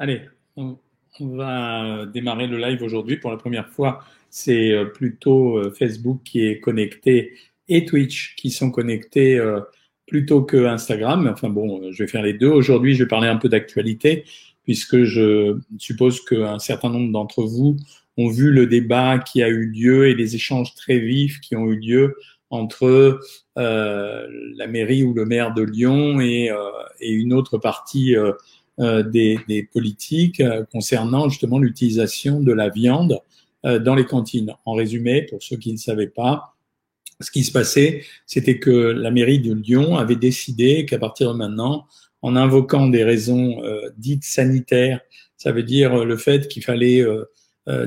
Allez, on, va démarrer le live aujourd'hui. Pour la première fois, c'est euh, plutôt euh, Facebook qui est connecté et Twitch qui sont connectés euh, plutôt que Instagram. Enfin bon, je vais faire les deux. Aujourd'hui, je vais parler un peu d'actualité puisque je suppose qu'un certain nombre d'entre vous ont vu le débat qui a eu lieu et les échanges très vifs qui ont eu lieu entre euh, la mairie ou le maire de Lyon et, euh, une autre partie euh, euh, des, des, politiques euh, concernant justement l'utilisation de la viande euh, dans les cantines. En résumé, pour ceux qui ne savaient pas, ce qui se passait, c'était que la mairie de Lyon avait décidé qu'à partir de maintenant, en invoquant des raisons dites sanitaires, ça veut dire le fait qu'il fallait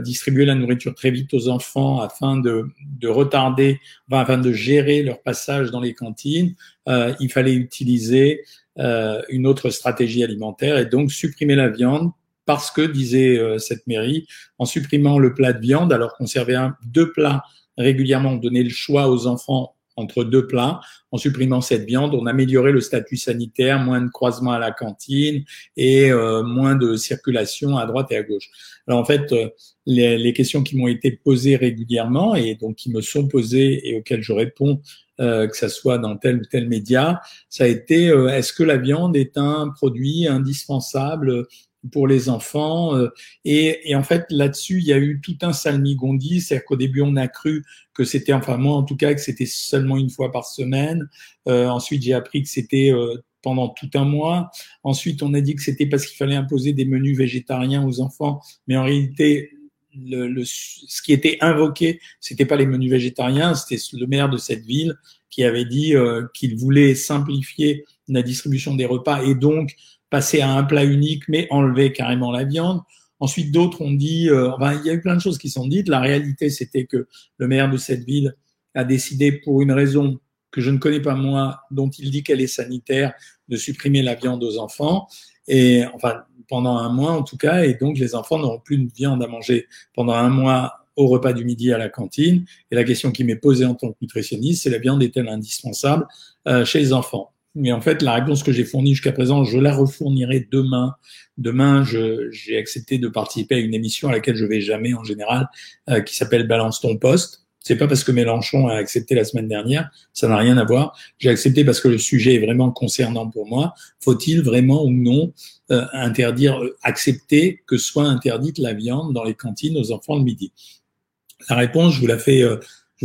distribuer la nourriture très vite aux enfants afin de, de retarder, enfin, afin de gérer leur passage dans les cantines, euh, il fallait utiliser euh, une autre stratégie alimentaire et donc supprimer la viande parce que, disait euh, cette mairie, en supprimant le plat de viande, alors qu'on servait deux plats régulièrement, on le choix aux enfants entre deux plats. En supprimant cette viande, on améliorait le statut sanitaire, moins de croisements à la cantine et euh, moins de circulation à droite et à gauche. Alors en fait, euh, les, les, questions qui m'ont été posées régulièrement et donc qui me sont posées et auxquelles je réponds euh, que ça soit dans tel ou tel média, ça a été euh, est-ce que la viande est un produit indispensable pour les enfants euh, et, et, en fait là-dessus il y a eu tout un salmigondi, c'est-à-dire qu'au début on a cru que c'était enfin moi en tout cas que c'était seulement une fois par semaine. ensuite j'ai appris que c'était pendant tout un mois. Ensuite, on a dit que c'était parce qu'il fallait imposer des menus végétariens aux enfants, mais en réalité, le, le, ce qui était invoqué, c'était pas les menus végétariens, c'était le maire de cette ville qui avait dit euh, qu'il voulait simplifier la distribution des repas et donc passer à un plat unique, mais enlever carrément la viande. Ensuite, d'autres ont dit, euh, enfin, il y a eu plein de choses qui sont dites. La réalité, c'était que le maire de cette ville a décidé, pour une raison que je ne connais pas moi, dont il dit qu'elle est sanitaire, de supprimer la viande aux enfants. Et enfin, pendant un mois en tout cas, et donc les enfants n'auront plus de viande à manger pendant un mois au repas du midi à la cantine. Et la question qui m'est posée en tant que nutritionniste, c'est la viande est-elle indispensable euh, chez les enfants? Mais en fait, la réponse que j'ai fournie jusqu'à présent, je la refournirai demain. Demain, j'ai accepté de participer à une émission à laquelle je vais jamais en général, euh, qui s'appelle Balance ton poste c'est pas parce que Mélenchon a accepté la semaine dernière, ça n'a rien à voir. J'ai accepté parce que le sujet est vraiment concernant pour moi. Faut-il vraiment ou non euh, interdire, euh, accepter que soit interdite la viande dans les cantines aux enfants le midi? La réponse, je vous la fais, euh,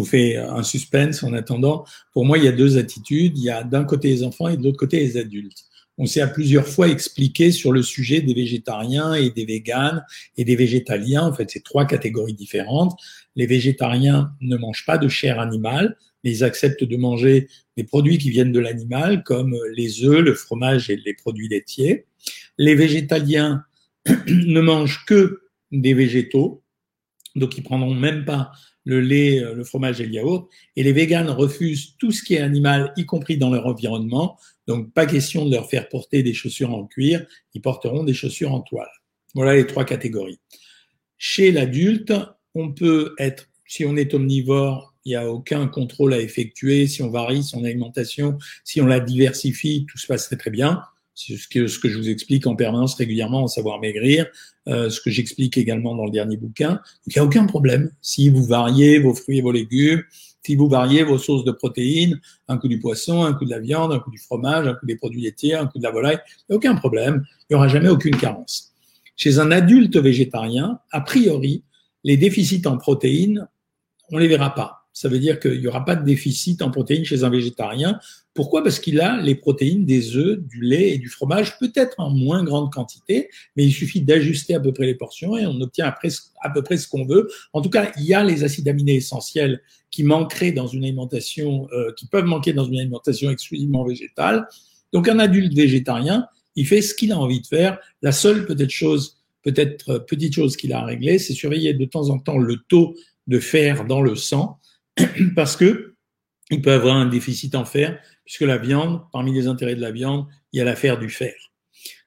je vous un suspense en attendant. Pour moi, il y a deux attitudes. Il y a d'un côté les enfants et de l'autre côté les adultes on s'est à plusieurs fois expliqué sur le sujet des végétariens et des véganes et des végétaliens. En fait, c'est trois catégories différentes. Les végétariens ne mangent pas de chair animale, mais ils acceptent de manger des produits qui viennent de l'animal, comme les œufs, le fromage et les produits laitiers. Les végétaliens ne mangent que des végétaux, donc ils prendront même pas le lait, le fromage et le yaourt. Et les véganes refusent tout ce qui est animal, y compris dans leur environnement, donc, pas question de leur faire porter des chaussures en cuir, ils porteront des chaussures en toile. Voilà les trois catégories. Chez l'adulte, on peut être, si on est omnivore, il n'y a aucun contrôle à effectuer. Si on varie son alimentation, si on la diversifie, tout se passe très très bien. Ce que, je vous explique en permanence régulièrement en savoir maigrir, euh, ce que j'explique également dans le dernier bouquin. Il n'y a aucun problème. Si vous variez vos fruits et vos légumes, si vous variez vos sources de protéines, un coup du poisson, un coup de la viande, un coup du fromage, un coup des produits laitiers, un coup de la volaille, il n'y a aucun problème, il n'y aura jamais aucune carence. Chez un adulte végétarien, a priori, les déficits en protéines, on ne les verra pas ça veut dire qu'il n'y aura pas de déficit en protéines chez un végétarien. Pourquoi? Parce qu'il a les protéines des œufs, du lait et du fromage, peut-être en moins grande quantité, mais il suffit d'ajuster à peu près les portions et on obtient à peu près ce qu'on veut. En tout cas, il y a les acides aminés essentiels qui manqueraient dans une alimentation, euh, qui peuvent manquer dans une alimentation exclusivement végétale. Donc un adulte végétarien, il fait ce qu'il a envie de faire. La seule peut-être chose, peut-être euh, petite chose qu'il a à régler, c'est surveiller de temps en temps le taux de fer dans le sang parce que il peut avoir un déficit en fer, puisque la viande, parmi les intérêts de la viande, il y a l'affaire du fer.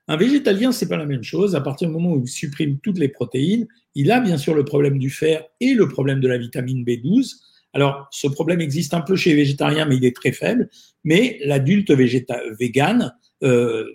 Un végétalien, c'est pas la même chose. À partir du moment où il supprime toutes les protéines, il a bien sûr le problème du fer et le problème de la vitamine B12. Alors, ce problème existe un peu chez les végétariens, mais il est très faible. Mais l'adulte vegan, euh,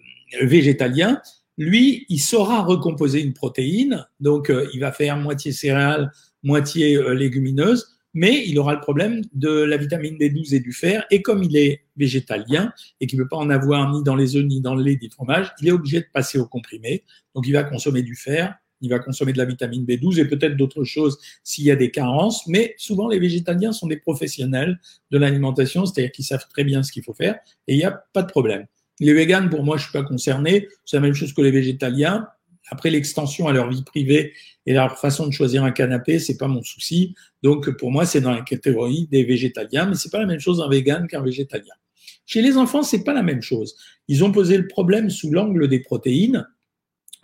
végétalien, lui, il saura recomposer une protéine, donc euh, il va faire moitié céréales, moitié euh, légumineuse, mais il aura le problème de la vitamine B12 et du fer, et comme il est végétalien et qu'il ne peut pas en avoir ni dans les œufs, ni dans le lait, ni le fromage, il est obligé de passer au comprimé, donc il va consommer du fer, il va consommer de la vitamine B12 et peut-être d'autres choses s'il y a des carences, mais souvent les végétaliens sont des professionnels de l'alimentation, c'est-à-dire qu'ils savent très bien ce qu'il faut faire et il n'y a pas de problème. Les véganes, pour moi, je suis pas concerné, c'est la même chose que les végétaliens. Après l'extension à leur vie privée et leur façon de choisir un canapé, c'est pas mon souci. Donc pour moi, c'est dans la catégorie des végétaliens, mais c'est pas la même chose un vegan qu'un végétalien. Chez les enfants, c'est pas la même chose. Ils ont posé le problème sous l'angle des protéines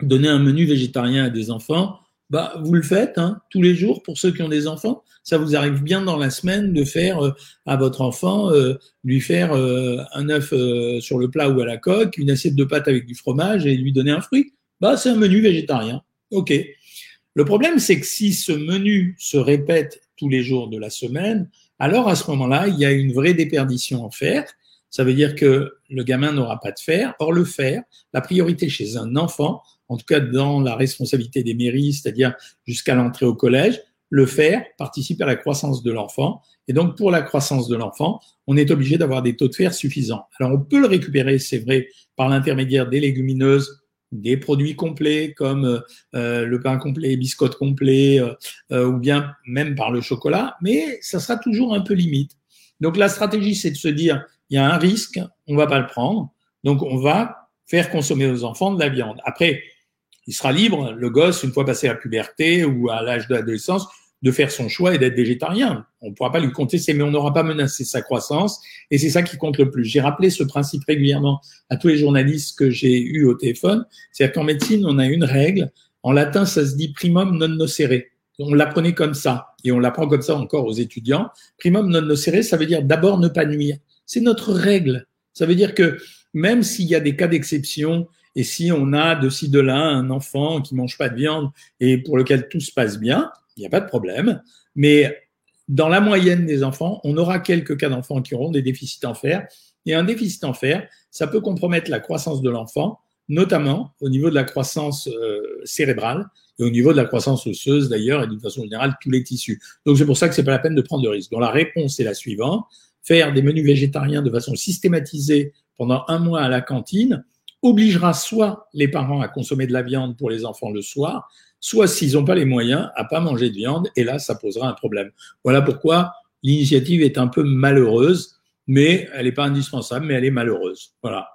donner un menu végétarien à des enfants, bah, vous le faites hein, tous les jours pour ceux qui ont des enfants. Ça vous arrive bien dans la semaine de faire euh, à votre enfant, euh, lui faire euh, un œuf sur le plat ou à la coque, une assiette de pâtes avec du fromage et lui donner un fruit. Bah, c'est un menu végétarien. OK. Le problème, c'est que si ce menu se répète tous les jours de la semaine, alors à ce moment-là, il y a une vraie déperdition en fer. Ça veut dire que le gamin n'aura pas de fer. Or, le fer, la priorité chez un enfant, en tout cas dans la responsabilité des mairies, c'est-à-dire jusqu'à l'entrée au collège, le fer participe à la croissance de l'enfant. Et donc, pour la croissance de l'enfant, on est obligé d'avoir des taux de fer suffisants. Alors, on peut le récupérer, c'est vrai, par l'intermédiaire des légumineuses, des produits complets comme euh, le pain complet, biscotte complet, euh, euh, ou bien même par le chocolat, mais ça sera toujours un peu limite. Donc, la stratégie, c'est de se dire, il y a un risque, on va pas le prendre, donc on va faire consommer aux enfants de la viande. Après, il sera libre, le gosse, une fois passé à la puberté ou à l'âge de l'adolescence, de faire son choix et d'être végétarien. On ne pourra pas lui contester, mais on n'aura pas menacé sa croissance. Et c'est ça qui compte le plus. J'ai rappelé ce principe régulièrement à tous les journalistes que j'ai eus au téléphone. C'est-à-dire qu'en médecine, on a une règle. En latin, ça se dit primum non nocere. On l'apprenait comme ça. Et on l'apprend comme ça encore aux étudiants. Primum non nocere, ça veut dire d'abord ne pas nuire. C'est notre règle. Ça veut dire que même s'il y a des cas d'exception et si on a de ci, de là un enfant qui mange pas de viande et pour lequel tout se passe bien, il n'y a pas de problème. Mais dans la moyenne des enfants, on aura quelques cas d'enfants qui auront des déficits en fer. Et un déficit en fer, ça peut compromettre la croissance de l'enfant, notamment au niveau de la croissance euh, cérébrale et au niveau de la croissance osseuse d'ailleurs et d'une façon générale tous les tissus. Donc c'est pour ça que c'est pas la peine de prendre de risque. Donc la réponse est la suivante faire des menus végétariens de façon systématisée pendant un mois à la cantine obligera soit les parents à consommer de la viande pour les enfants le soir, soit s'ils n'ont pas les moyens à pas manger de viande, et là, ça posera un problème. Voilà pourquoi l'initiative est un peu malheureuse, mais elle n'est pas indispensable, mais elle est malheureuse. Voilà.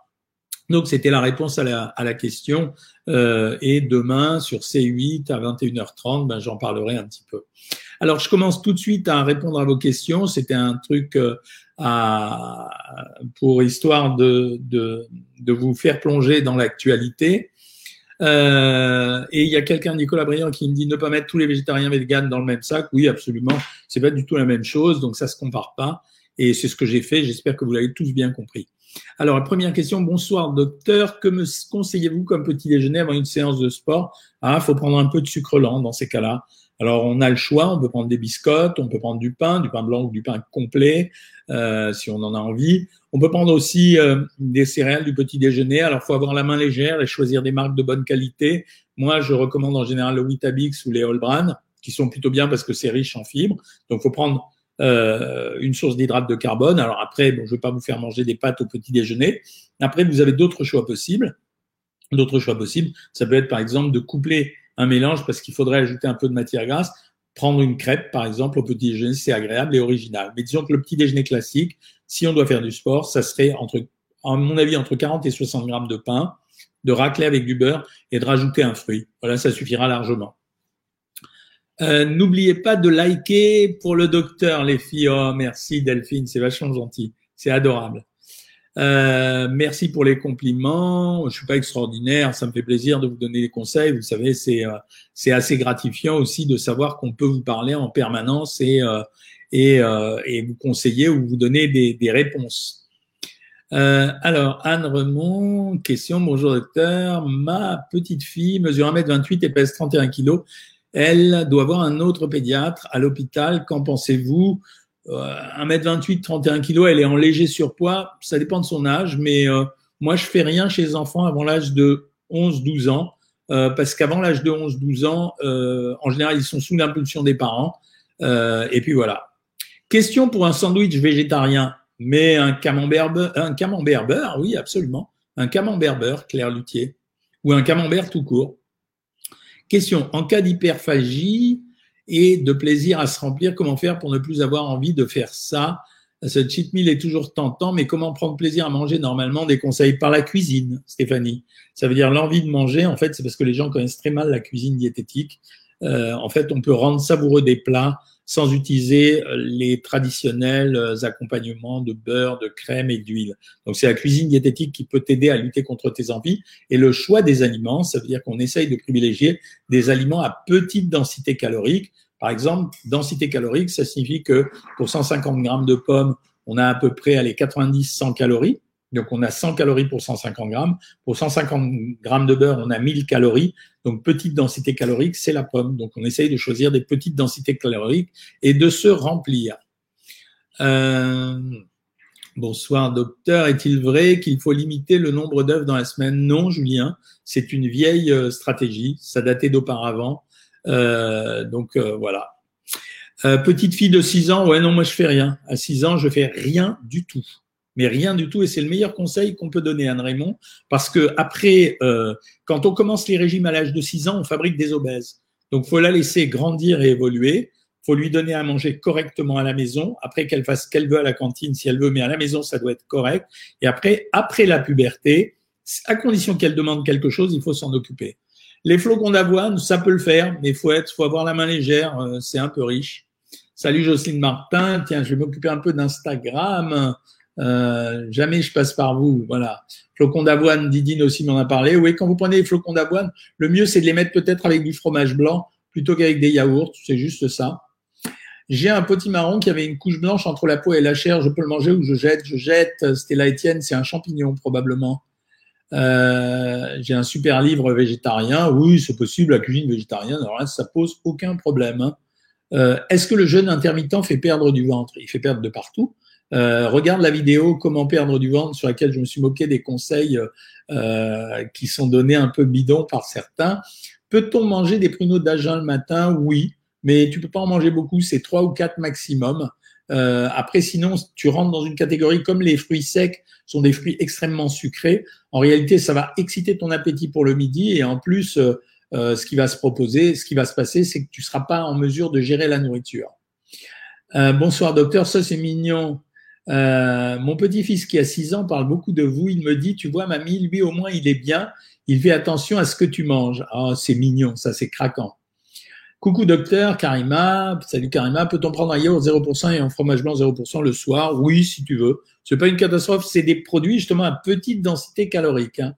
Donc, c'était la réponse à la, à la question. Euh, et demain, sur C8 à 21h30, ben, j'en parlerai un petit peu. Alors, je commence tout de suite à répondre à vos questions. C'était un truc euh, à, pour histoire de, de, de, vous faire plonger dans l'actualité. Euh, et il y a quelqu'un, Nicolas Briand, qui me dit ne pas mettre tous les végétariens véganes dans le même sac. Oui, absolument. C'est pas du tout la même chose, donc ça se compare pas. Et c'est ce que j'ai fait. J'espère que vous l'avez tous bien compris. Alors, la première question. Bonsoir, docteur. Que me conseillez-vous comme petit déjeuner avant une séance de sport? Ah, faut prendre un peu de sucre lent dans ces cas-là. Alors, on a le choix. On peut prendre des biscottes, on peut prendre du pain, du pain blanc ou du pain complet, euh, si on en a envie. On peut prendre aussi euh, des céréales du petit déjeuner. Alors, faut avoir la main légère et choisir des marques de bonne qualité. Moi, je recommande en général le Weetabix ou les Holbran, qui sont plutôt bien parce que c'est riche en fibres. Donc, faut prendre euh, une source d'hydrate de carbone. Alors après, bon, je ne vais pas vous faire manger des pâtes au petit déjeuner. Après, vous avez d'autres choix possibles. D'autres choix possibles, ça peut être par exemple de coupler un mélange parce qu'il faudrait ajouter un peu de matière grasse. Prendre une crêpe, par exemple, au petit déjeuner, c'est agréable et original. Mais disons que le petit déjeuner classique, si on doit faire du sport, ça serait entre, à mon avis, entre 40 et 60 grammes de pain, de racler avec du beurre et de rajouter un fruit. Voilà, ça suffira largement. Euh, n'oubliez pas de liker pour le docteur, les filles. Oh, merci Delphine, c'est vachement gentil, c'est adorable. Euh, merci pour les compliments. Je suis pas extraordinaire, ça me fait plaisir de vous donner des conseils. Vous savez, c'est euh, assez gratifiant aussi de savoir qu'on peut vous parler en permanence et et, et vous conseiller ou vous donner des, des réponses. alors, Anne Remond, question. Bonjour docteur. Ma petite fille mesure 1m28 et pèse 31 kg elle doit voir un autre pédiatre à l'hôpital. Qu'en pensez-vous? 1m28, 31 kg, elle est en léger surpoids. Ça dépend de son âge, mais euh, moi, je fais rien chez les enfants avant l'âge de 11-12 ans, euh, parce qu'avant l'âge de 11-12 ans, euh, en général, ils sont sous l'impulsion des parents. Et puis voilà. Question pour un sandwich végétarien, mais un camembert, un camembert beurre, oui, absolument. Un camembert beurre, Claire Luthier, ou un camembert tout court. Question, en cas d'hyperphagie et de plaisir à se remplir, comment faire pour ne plus avoir envie de faire ça? Ce cheat meal est toujours tentant, mais comment prendre plaisir à manger? Normalement Des conseils par la cuisine, Stéphanie. Ça veut dire l'envie de manger, en fait, c'est parce que les gens connaissent très mal la cuisine diététique. Euh, en fait, on peut rendre savoureux des plats sans utiliser les traditionnels accompagnements de beurre, de crème et d'huile. Donc, c'est la cuisine diététique qui peut t'aider à lutter contre tes envies. Et le choix des aliments, ça veut dire qu'on essaye de privilégier des aliments à petite densité calorique par exemple, densité calorique, ça signifie que pour 150 grammes de pommes, on a à peu près les 90-100 calories. Donc, on a 100 calories pour 150 grammes. Pour 150 grammes de beurre, on a 1000 calories. Donc, petite densité calorique, c'est la pomme. Donc, on essaye de choisir des petites densités caloriques et de se remplir. Euh, bonsoir, docteur. Est-il vrai qu'il faut limiter le nombre d'œufs dans la semaine? Non, Julien. C'est une vieille euh, stratégie. Ça datait d'auparavant. Euh, donc voilà. Petite fille de 6 ans, ouais non, moi je fais rien. À 6 ans, je fais rien du tout. Mais rien du tout, et c'est le meilleur conseil qu'on peut donner à Anne Raymond, parce que après, quand on commence les régimes à l'âge de 6 ans, on fabrique des obèses. Donc, faut la laisser grandir et évoluer. Faut lui donner à manger correctement à la maison. Après qu'elle fasse ce qu'elle veut à la cantine, si elle veut, mais à la maison, ça doit être correct. Et après, après la puberté, à condition qu'elle demande quelque chose, il faut s'en occuper. Les flocons d'avoine, ça peut le faire, mais faut être, faut avoir la main légère, euh, c'est un peu riche. Salut Jocelyne Martin, tiens, je vais m'occuper un peu d'Instagram. Euh, jamais je passe par vous, voilà. Flocons d'avoine, Didine aussi m'en a parlé. Oui, quand vous prenez les flocons d'avoine, le mieux c'est de les mettre peut-être avec du fromage blanc plutôt qu'avec des yaourts, c'est juste ça. J'ai un petit marron qui avait une couche blanche entre la peau et la chair, je peux le manger ou je jette, je jette. Stella Etienne, c'est un champignon probablement. Euh, j'ai un super livre végétarien. Oui, c'est possible, la cuisine végétarienne. Alors là, ça pose aucun problème. Hein. Euh, Est-ce que le jeûne intermittent fait perdre du ventre? Il fait perdre de partout. Euh, regarde la vidéo Comment perdre du ventre sur laquelle je me suis moqué des conseils euh, qui sont donnés un peu bidons par certains. Peut-on manger des pruneaux d'agin le matin? Oui, mais tu peux pas en manger beaucoup. C'est trois ou quatre maximum. Euh, après, sinon, tu rentres dans une catégorie comme les fruits secs sont des fruits extrêmement sucrés. En réalité, ça va exciter ton appétit pour le midi et en plus, euh, euh, ce qui va se proposer, ce qui va se passer, c'est que tu seras pas en mesure de gérer la nourriture. bonsoir docteur, ça c'est mignon. Mon petit-fils qui a 6 ans parle beaucoup de vous. Il me dit, tu vois, mamie, lui au moins il est bien. Il fait attention à ce que tu manges. Ah, c'est mignon, ça c'est craquant. Coucou docteur, Karima. Salut Karima. Peut-on prendre un yaourt 0% et un fromage blanc 0% le soir? Oui, si tu veux. C'est pas une catastrophe. C'est des produits justement à petite densité calorique. Hein.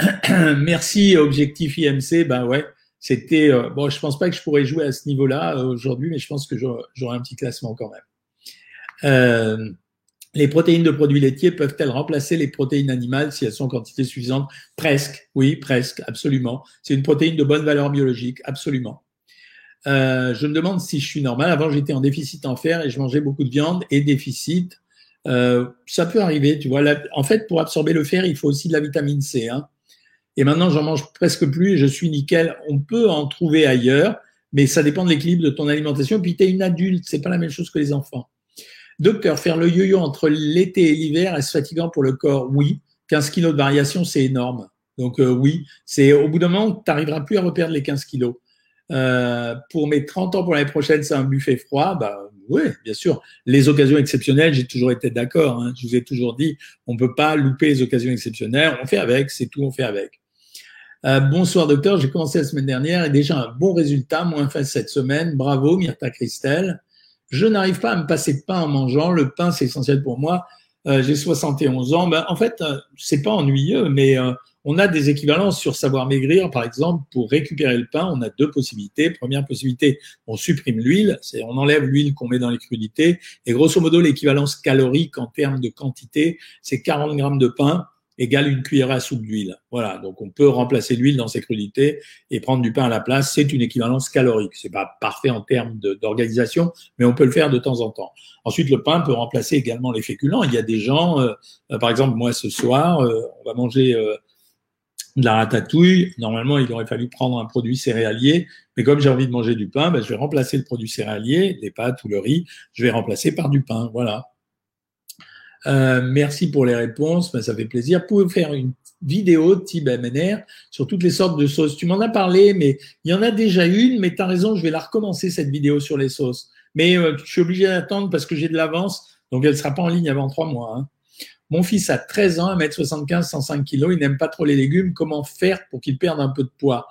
Merci Objectif IMC. Ben ouais, c'était euh, bon. Je pense pas que je pourrais jouer à ce niveau-là euh, aujourd'hui, mais je pense que j'aurai un petit classement quand même. Euh, les protéines de produits laitiers peuvent-elles remplacer les protéines animales si elles sont en quantité suffisante? Presque, oui, presque, absolument. C'est une protéine de bonne valeur biologique, absolument. Euh, je me demande si je suis normal. Avant, j'étais en déficit en fer et je mangeais beaucoup de viande et déficit. Euh, ça peut arriver, tu vois. en fait, pour absorber le fer, il faut aussi de la vitamine C. Hein. Et maintenant, j'en mange presque plus et je suis nickel. On peut en trouver ailleurs, mais ça dépend de l'équilibre de ton alimentation. Puis, tu es une adulte, c'est pas la même chose que les enfants. Docteur, faire le yo-yo entre l'été et l'hiver, est-ce fatigant pour le corps? Oui. 15 kilos de variation, c'est énorme. Donc euh, oui, c'est au bout d'un moment, tu n'arriveras plus à reperdre les 15 kilos. Euh, pour mes 30 ans pour l'année prochaine, c'est un buffet froid. Bah, oui, bien sûr. Les occasions exceptionnelles, j'ai toujours été d'accord. Hein. Je vous ai toujours dit, on peut pas louper les occasions exceptionnelles. On fait avec, c'est tout, on fait avec. Euh, bonsoir docteur, j'ai commencé la semaine dernière et déjà un bon résultat, moins fait cette semaine. Bravo, Myrta Christelle. Je n'arrive pas à me passer de pain en mangeant. Le pain, c'est essentiel pour moi. Euh, j'ai 71 ans. Ben, en fait, euh, c'est pas ennuyeux, mais euh, on a des équivalences sur savoir maigrir, par exemple, pour récupérer le pain, on a deux possibilités. Première possibilité, on supprime l'huile, c'est on enlève l'huile qu'on met dans les crudités, et grosso modo, l'équivalence calorique en termes de quantité, c'est 40 grammes de pain égale une cuillère à soupe d'huile. Voilà, donc on peut remplacer l'huile dans ces crudités et prendre du pain à la place. C'est une équivalence calorique. C'est pas parfait en termes d'organisation, mais on peut le faire de temps en temps. Ensuite, le pain peut remplacer également les féculents. Il y a des gens, euh, euh, par exemple, moi ce soir, euh, on va manger de la ratatouille, normalement, il aurait fallu prendre un produit céréalier, mais comme j'ai envie de manger du pain, ben, je vais remplacer le produit céréalier, les pâtes ou le riz, je vais remplacer par du pain. Voilà. Euh, merci pour les réponses, ben, ça fait plaisir. Vous pouvez faire une vidéo type MNR sur toutes les sortes de sauces. Tu m'en as parlé, mais il y en a déjà une, mais tu as raison, je vais la recommencer, cette vidéo sur les sauces. Mais euh, je suis obligé d'attendre parce que j'ai de l'avance, donc elle ne sera pas en ligne avant trois mois. Hein. Mon fils a 13 ans, 1m75, 105 kg, il n'aime pas trop les légumes. Comment faire pour qu'il perde un peu de poids?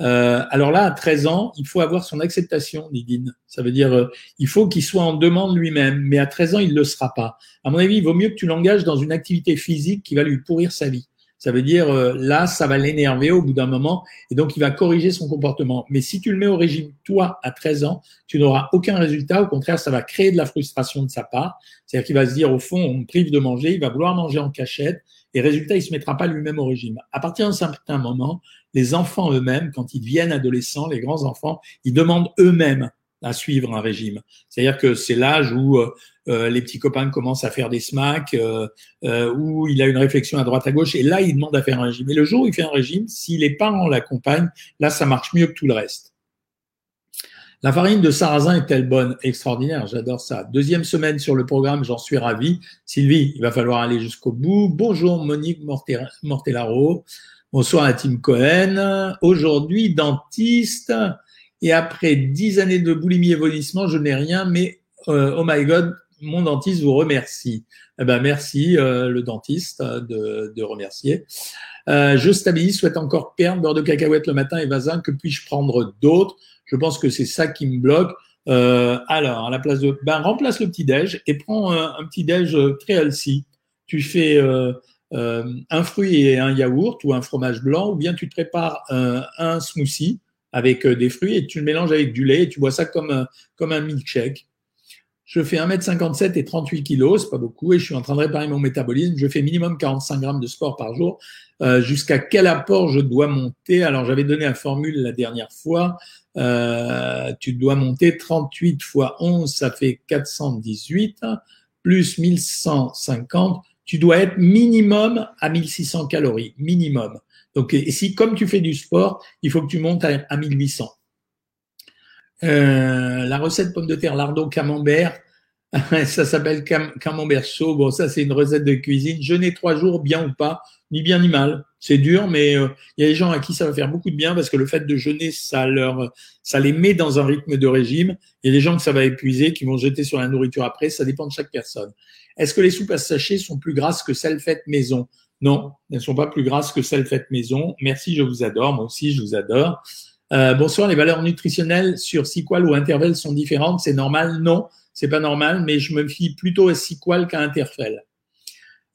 Euh, alors là, à 13 ans, il faut avoir son acceptation, Didine. Ça veut dire, euh, il faut qu'il soit en demande lui-même. Mais à 13 ans, il ne le sera pas. À mon avis, il vaut mieux que tu l'engages dans une activité physique qui va lui pourrir sa vie. Ça veut dire, euh, là, ça va l'énerver au bout d'un moment et donc il va corriger son comportement. Mais si tu le mets au régime, toi, à 13 ans, tu n'auras aucun résultat. Au contraire, ça va créer de la frustration de sa part. C'est-à-dire qu'il va se dire, au fond, on me prive de manger, il va vouloir manger en cachette et résultat, il se mettra pas lui-même au régime. À partir d'un certain moment, les enfants eux-mêmes, quand ils deviennent adolescents, les grands enfants, ils demandent eux-mêmes à suivre un régime. C'est-à-dire que c'est l'âge où euh, euh, les petits copains commencent à faire des smacks, euh, euh, où il a une réflexion à droite à gauche, et là, il demande à faire un régime. Et le jour où il fait un régime, si les parents l'accompagnent, là, ça marche mieux que tout le reste. La farine de sarrasin est-elle bonne? Extraordinaire, j'adore ça. Deuxième semaine sur le programme, j'en suis ravi. Sylvie, il va falloir aller jusqu'au bout. Bonjour Monique Mortellaro. Bonsoir à Tim Cohen. Aujourd'hui, dentiste. Et après dix années de boulimie et je n'ai rien, mais oh my god, mon dentiste vous remercie. Eh ben merci euh, le dentiste euh, de, remercier. Euh, je stabilise, souhaite encore perdre beurre de cacahuète le matin et vasin. Que puis-je prendre d'autres? Je pense que c'est ça qui me bloque. Euh, alors, à la place de, ben remplace le petit déj et prends un, petit déj très healthy. Tu fais un fruit et un yaourt ou un fromage blanc, ou bien tu te prépares un smoothie avec des fruits et tu le mélanges avec du lait et tu bois ça comme comme un milkshake. Je fais 1m57 et 38 kg, c'est pas beaucoup, et je suis en train de réparer mon métabolisme. Je fais minimum 45 grammes de sport par jour. Euh, jusqu'à quel apport je dois monter? Alors, j'avais donné la formule la dernière fois. Euh, tu dois monter 38 fois 11, ça fait 418, plus 1150. Tu dois être minimum à 1600 calories, minimum. Donc, et si comme tu fais du sport, il faut que tu montes à 1800. Euh, la recette pomme de terre lardon camembert, ça s'appelle camembert chaud. Bon, ça c'est une recette de cuisine. Jeûner trois jours, bien ou pas, ni bien ni mal. C'est dur, mais euh, il y a des gens à qui ça va faire beaucoup de bien parce que le fait de jeûner, ça leur, ça les met dans un rythme de régime. Il y a des gens que ça va épuiser, qui vont jeter sur la nourriture après. Ça dépend de chaque personne. Est-ce que les soupes à sachet sont plus grasses que celles faites maison? Non, elles ne sont pas plus grasses que celles faites maison. Merci, je vous adore. Moi aussi, je vous adore. Euh, bonsoir, les valeurs nutritionnelles sur Sequal ou Interval sont différentes, c'est normal? Non, c'est pas normal, mais je me fie plutôt à Sequal qu'à Interval.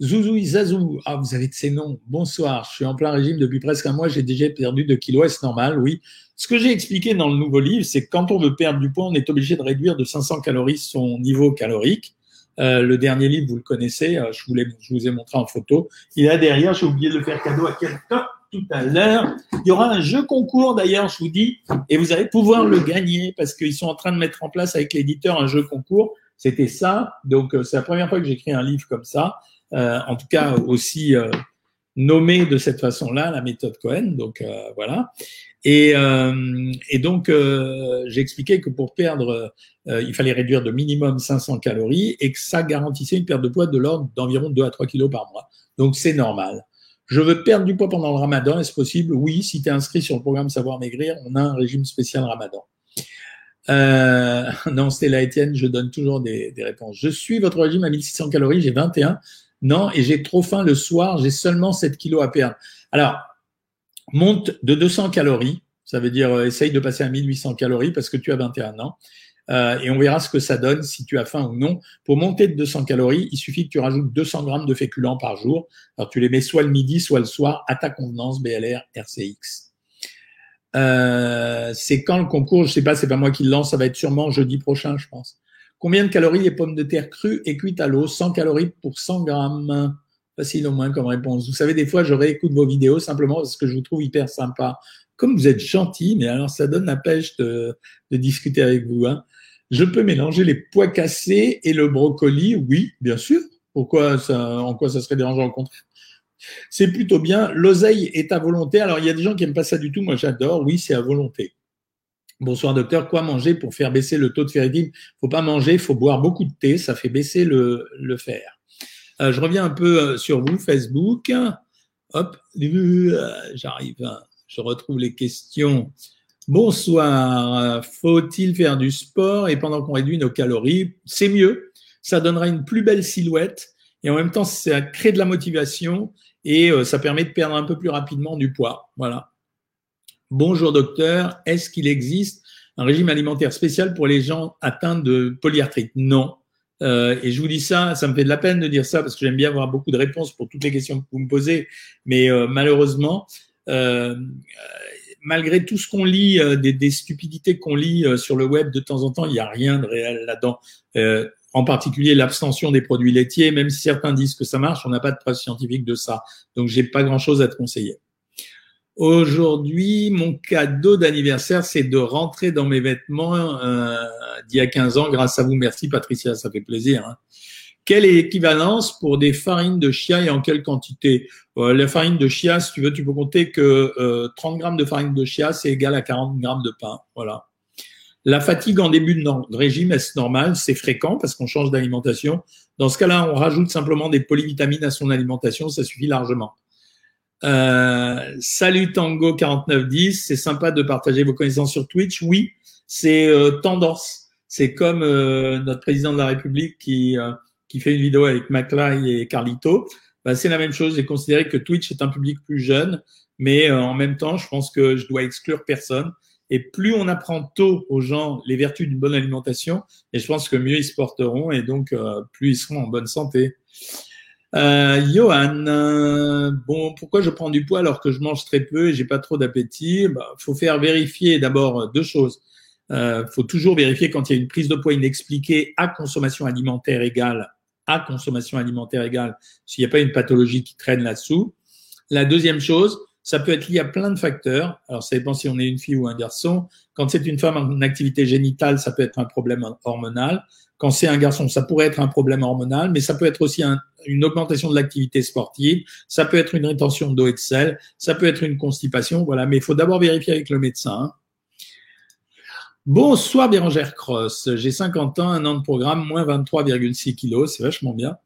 Zouzou Zazou, ah vous avez de ces noms. Bonsoir, je suis en plein régime depuis presque un mois, j'ai déjà perdu 2 kilos, c'est normal, oui. Ce que j'ai expliqué dans le nouveau livre, c'est que quand on veut perdre du poids, on est obligé de réduire de 500 calories son niveau calorique. Euh, le dernier livre, vous le connaissez, euh, je, vous je ai montré en photo. Il là derrière, j'ai oublié de le faire cadeau à quelqu'un tout à l'heure. Il y aura un jeu concours d'ailleurs, je vous dis, et vous allez pouvoir le gagner parce qu'ils sont en train de mettre en place avec l'éditeur un jeu concours. C'était ça. Donc euh, c'est la première fois que j'écris un livre comme ça. Euh, en tout cas aussi euh, nommé de cette façon-là, la méthode Cohen. Donc voilà. Et, et donc j'ai expliqué que pour perdre, il fallait réduire de minimum 500 calories et que ça garantissait une perte de poids de l'ordre d'environ 2 à 3 kilos par mois. Donc c'est normal. Je veux perdre du poids pendant le ramadan, est-ce possible? Oui, si tu es inscrit sur le programme Savoir Maigrir, on a un régime spécial ramadan. Euh, non, Stella Etienne, je donne toujours des, réponses. Je suis votre régime à 1600 calories, j'ai 21. Non, et j'ai trop faim le soir, j'ai seulement 7 kilos à perdre. Alors, monte de 200 calories, ça veut dire euh, essaye de passer à 1800 calories parce que tu as 21 ans. Euh, et on verra ce que ça donne si tu as faim ou non. Pour monter de 200 calories, il suffit que tu rajoutes 200 grammes de féculents par jour. Alors tu les mets soit le midi, soit le soir, à ta convenance, BLR, RCX. Euh, c'est quand le concours? Je sais pas, c'est pas moi qui le lance, ça va être sûrement jeudi prochain, je pense. Combien de calories les pommes de terre crues et cuites à l'eau? 100 calories pour 100 grammes. Facile au moins comme réponse. Vous savez, des fois, je réécoute vos vidéos simplement parce que je vous trouve hyper sympa. Comme vous êtes gentil, mais alors ça donne la pêche de, de discuter avec vous. Hein. Je peux mélanger les pois cassés et le brocoli Oui, bien sûr. Pourquoi en quoi ça serait dérangeant au contraire? C'est plutôt bien. L'oseille est à volonté. Alors, il y a des gens qui n'aiment pas ça du tout. Moi, j'adore. Oui, c'est à volonté. Bonsoir docteur, quoi manger pour faire baisser le taux de ferritine Faut pas manger, faut boire beaucoup de thé, ça fait baisser le, le fer. Euh, je reviens un peu euh, sur vous, Facebook. Hop, euh, j'arrive, hein. je retrouve les questions. Bonsoir, faut-il faire du sport et pendant qu'on réduit nos calories C'est mieux, ça donnera une plus belle silhouette et en même temps ça crée de la motivation et ça permet de perdre un peu plus rapidement du poids. Voilà. Bonjour docteur, est-ce qu'il existe un régime alimentaire spécial pour les gens atteints de polyarthrite? Non. Euh, et je vous dis ça, ça me fait de la peine de dire ça parce que j'aime bien avoir beaucoup de réponses pour toutes les questions que vous me posez, mais euh, malheureusement, euh, malgré tout ce qu'on lit, des, des, stupidités qu'on lit sur le web de temps en temps, il n'y a rien de réel là-dedans. en particulier l'abstention des produits laitiers, même si certains disent que ça marche, on n'a pas de preuve scientifique de ça. Donc j'ai pas grand-chose à te conseiller. Aujourd'hui, mon cadeau d'anniversaire, c'est de rentrer dans mes vêtements euh, d'il y a 15 ans grâce à vous. Merci Patricia, ça fait plaisir. Hein. Quelle est l'équivalence pour des farines de chia et en quelle quantité? Euh, La farine de chia, si tu veux, tu peux compter que euh, 30 grammes de farine de chia, c'est égal à 40 grammes de pain. Voilà. La fatigue en début de, régime, est-ce normal? C'est fréquent parce qu'on change d'alimentation. Dans ce cas-là, on rajoute simplement des polyvitamines à son alimentation, ça suffit largement. Euh, salut Tango 4910, c'est sympa de partager vos connaissances sur Twitch. Oui, c'est euh, tendance. C'est comme euh, notre président de la République qui, qui fait une vidéo avec McFly et Carlito. Bah, c'est la même chose. J'ai considéré que Twitch est un public plus jeune, mais en même temps, je pense que je dois exclure personne. Et plus on apprend tôt aux gens les vertus d'une bonne alimentation, et je pense que mieux ils se porteront et donc plus ils seront en bonne santé. Euh, Johan, euh, bon, pourquoi je prends du poids alors que je mange très peu et j'ai pas trop d'appétit? Bah, faut faire vérifier d'abord deux choses. Euh, faut toujours vérifier quand il y a une prise de poids inexpliquée à consommation alimentaire égale consommation alimentaire égale, s'il n'y a pas une pathologie qui traîne là-dessous. La deuxième chose, ça peut être lié à plein de facteurs. Alors, ça dépend si on est une fille ou un garçon. Quand c'est une femme en activité génitale, ça peut être un problème hormonal. Quand c'est un garçon, ça pourrait être un problème hormonal, mais ça peut être aussi une augmentation de l'activité sportive, ça peut être une rétention d'eau et de sel, ça peut être une constipation, voilà. Mais il faut d'abord vérifier avec le médecin. Bonsoir Bérangère Cross, j'ai 50 ans, un an de programme, moins 23,6 kilos, c'est vachement bien.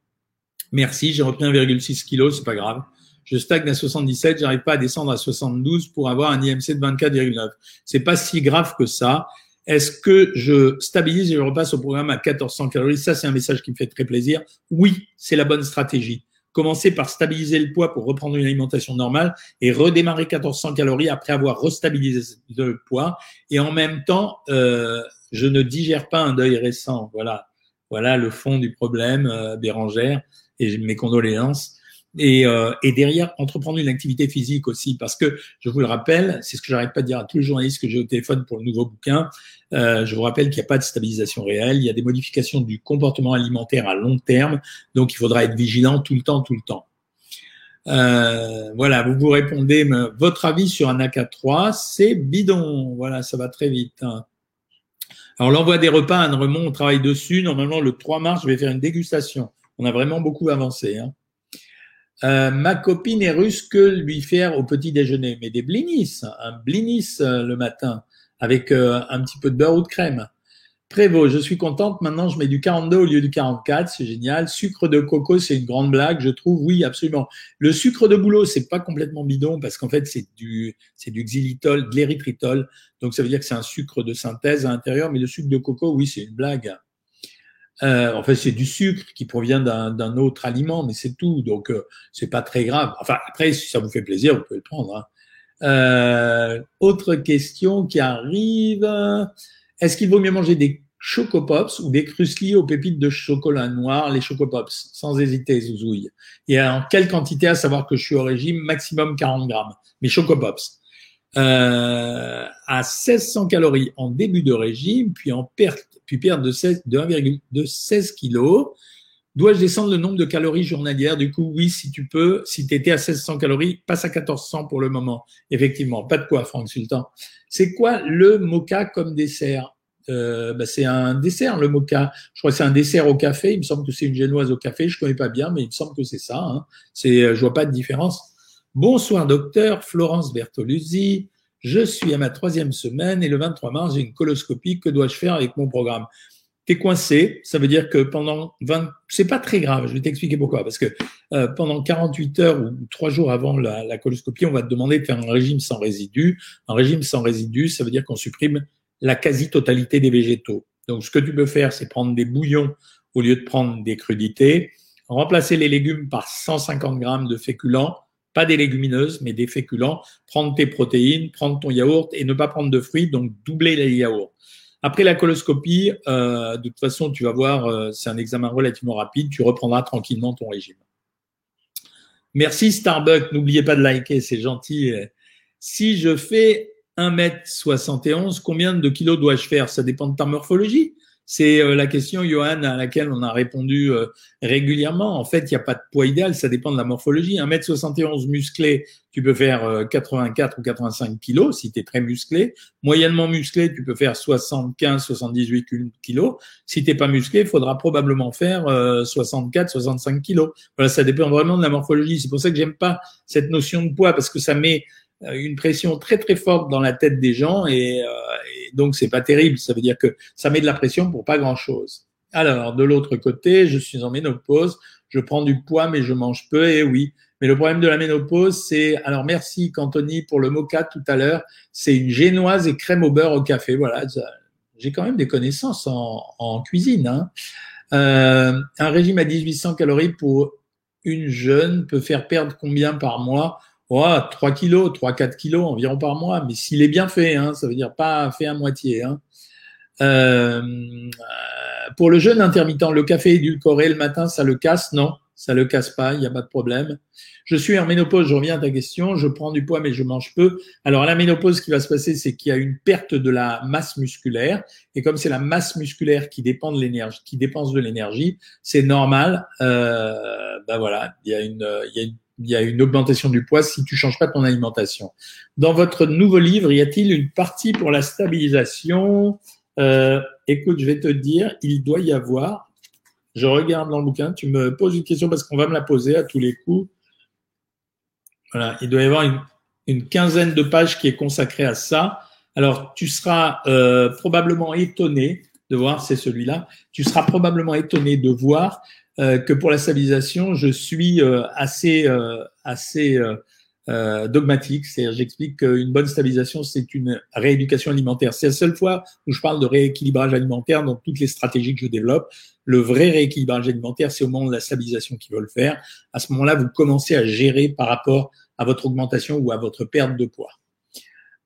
Merci, j'ai repris 1,6 kilos, c'est pas grave. Je stagne à 77, j'arrive pas à descendre à 72 pour avoir un IMC de 24,9. C'est pas si grave que ça. Est-ce que je stabilise et je repasse au programme à 1400 calories? Ça, c'est un message qui me fait très plaisir. Oui, c'est la bonne stratégie. Commencer par stabiliser le poids pour reprendre une alimentation normale et redémarrer 1400 calories après avoir restabilisé le poids. Et en même temps, euh, je ne digère pas un deuil récent. Voilà, voilà le fond du problème, euh, Bérangère, et mes condoléances et, euh, et, derrière entreprendre une activité physique aussi. Parce que je vous le rappelle c'est ce que j'arrête pas de dire à tous les journalistes que j'ai au téléphone pour le nouveau bouquin euh, je vous rappelle qu'il n'y a pas de stabilisation réelle il y a des modifications du comportement alimentaire à long terme donc il faudra être vigilant tout le temps tout le temps. Euh, voilà vous vous répondez votre avis sur un AK3 c'est bidon. Voilà ça va très vite hein. alors l'envoi des repas Anne Remont on travaille dessus. Normalement le 3 mars je vais faire une dégustation. On a vraiment beaucoup avancé hein. Euh, ma copine est russe que lui faire au petit déjeuner, mais des blinis, un blinis euh, le matin avec euh, un petit peu de beurre ou de crème. Prévost, je suis contente. Maintenant, je mets du 42 au lieu du 44. C'est génial. Sucre de coco, c'est une grande blague, je trouve. Oui, absolument. Le sucre de boulot, c'est pas complètement bidon parce qu'en fait, c'est du, c'est du xylitol, de l'érythritol. Donc, ça veut dire que c'est un sucre de synthèse à l'intérieur. Mais le sucre de coco, oui, c'est une blague. Euh, en fait, c'est du sucre qui provient d'un autre aliment, mais c'est tout. Donc, euh, c'est pas très grave. Enfin, après, si ça vous fait plaisir, vous pouvez le prendre. Hein. Euh, autre question qui arrive. Est-ce qu'il vaut mieux manger des chocopops ou des cruslis aux pépites de chocolat noir, les chocopops, sans hésiter, Zouzouille. Et en quelle quantité, à savoir que je suis au régime, maximum 40 grammes? Mais chocopops. Euh, à 1600 calories en début de régime, puis en perte puis perdre de, 16, de 1,16 kg. Dois-je descendre le nombre de calories journalières? Du coup, oui, si tu peux. Si tu étais à 1600 calories, passe à 1400 pour le moment. Effectivement, pas de quoi, Franck Sultan. C'est quoi le mocha comme dessert? Euh, bah, c'est un dessert, le mocha. Je crois que c'est un dessert au café. Il me semble que c'est une génoise au café. Je connais pas bien, mais il me semble que c'est ça. Hein. C'est, euh, je vois pas de différence. Bonsoir docteur, Florence Bertoluzzi. Je suis à ma troisième semaine et le 23 mars, j'ai une coloscopie. Que dois-je faire avec mon programme? T'es coincé, ça veut dire que pendant 20, c'est pas très grave, je vais t'expliquer pourquoi, parce que euh, pendant 48 heures ou trois jours avant la, la, coloscopie, on va te demander de faire un régime sans résidus. Un régime sans résidus, ça veut dire qu'on supprime la quasi-totalité des végétaux. Donc, ce que tu peux faire, c'est prendre des bouillons au lieu de prendre des crudités, remplacer les légumes par 150 grammes de féculents, pas des légumineuses, mais des féculents, prendre tes protéines, prendre ton yaourt et ne pas prendre de fruits, donc doubler les yaourts. Après la coloscopie, euh, de toute façon, tu vas voir, euh, c'est un examen relativement rapide, tu reprendras tranquillement ton régime. Merci Starbucks, n'oubliez pas de liker, c'est gentil. Si je fais 1m71, combien de kilos dois-je faire? Ça dépend de ta morphologie. C'est euh, la question, Johan, à laquelle on a répondu euh, régulièrement. En fait, il n'y a pas de poids idéal, ça dépend de la morphologie. 1m71 musclé, tu peux faire 84 euh, ou 85 kilos si tu es très musclé. Moyennement musclé, tu peux faire 75, 78 kilos. Si tu pas musclé, il faudra probablement faire 64, 65 kilos. Voilà, ça dépend vraiment de la morphologie. C'est pour ça que j'aime pas cette notion de poids parce que ça met une pression très très forte dans la tête des gens et, euh, donc c'est pas terrible. Ça veut dire que ça met de la pression pour pas grand chose. Alors de l'autre côté, je suis en ménopause, je prends du poids mais je mange peu et oui. Mais le problème de la ménopause, c'est alors merci Cantoni pour le mocha tout à l'heure. C'est une génoise et crème au beurre au café. Voilà, j'ai quand même des connaissances en, en cuisine. Hein. Euh, un régime à 1800 calories pour une jeune peut faire perdre combien par mois? Ouais, 3 kilos, 3-4 kilos environ par mois, mais s'il est bien fait, hein, ça veut dire pas fait à moitié. Hein. Euh, pour le jeûne intermittent, le café édulcoré le matin, ça le casse? Non, ça le casse pas, il n'y a pas de problème. Je suis en ménopause, je reviens à ta question, je prends du poids mais je mange peu. Alors à la ménopause, ce qui va se passer, c'est qu'il y a une perte de la masse musculaire, et comme c'est la masse musculaire qui dépend de l'énergie, qui dépense de l'énergie, c'est normal. Euh, ben voilà, il y a une, il y a une il y a une augmentation du poids si tu changes pas ton alimentation. Dans votre nouveau livre, y a-t-il une partie pour la stabilisation? Euh, Écoute, je vais te dire, il doit y avoir. Je regarde dans le bouquin. Tu me poses une question parce qu'on va me la poser à tous les coups. Voilà, il doit y avoir une, une quinzaine de pages qui est consacrée à ça. Alors, tu seras euh, probablement étonné de voir, c'est celui-là. Tu seras probablement étonné de voir euh, que pour la stabilisation, je suis euh, assez, euh, assez dogmatique. C'est-à-dire, j'explique qu'une bonne stabilisation, c'est une rééducation alimentaire. C'est la seule fois où je parle de rééquilibrage alimentaire dans toutes les stratégies que je développe. Le vrai rééquilibrage alimentaire, c'est au moment de la stabilisation qu'il veut le faire. À ce moment-là, vous commencez à gérer par rapport à votre augmentation ou à votre perte de poids.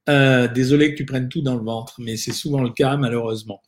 Euh, désolé que tu prennes tout dans le ventre, mais c'est souvent le cas malheureusement.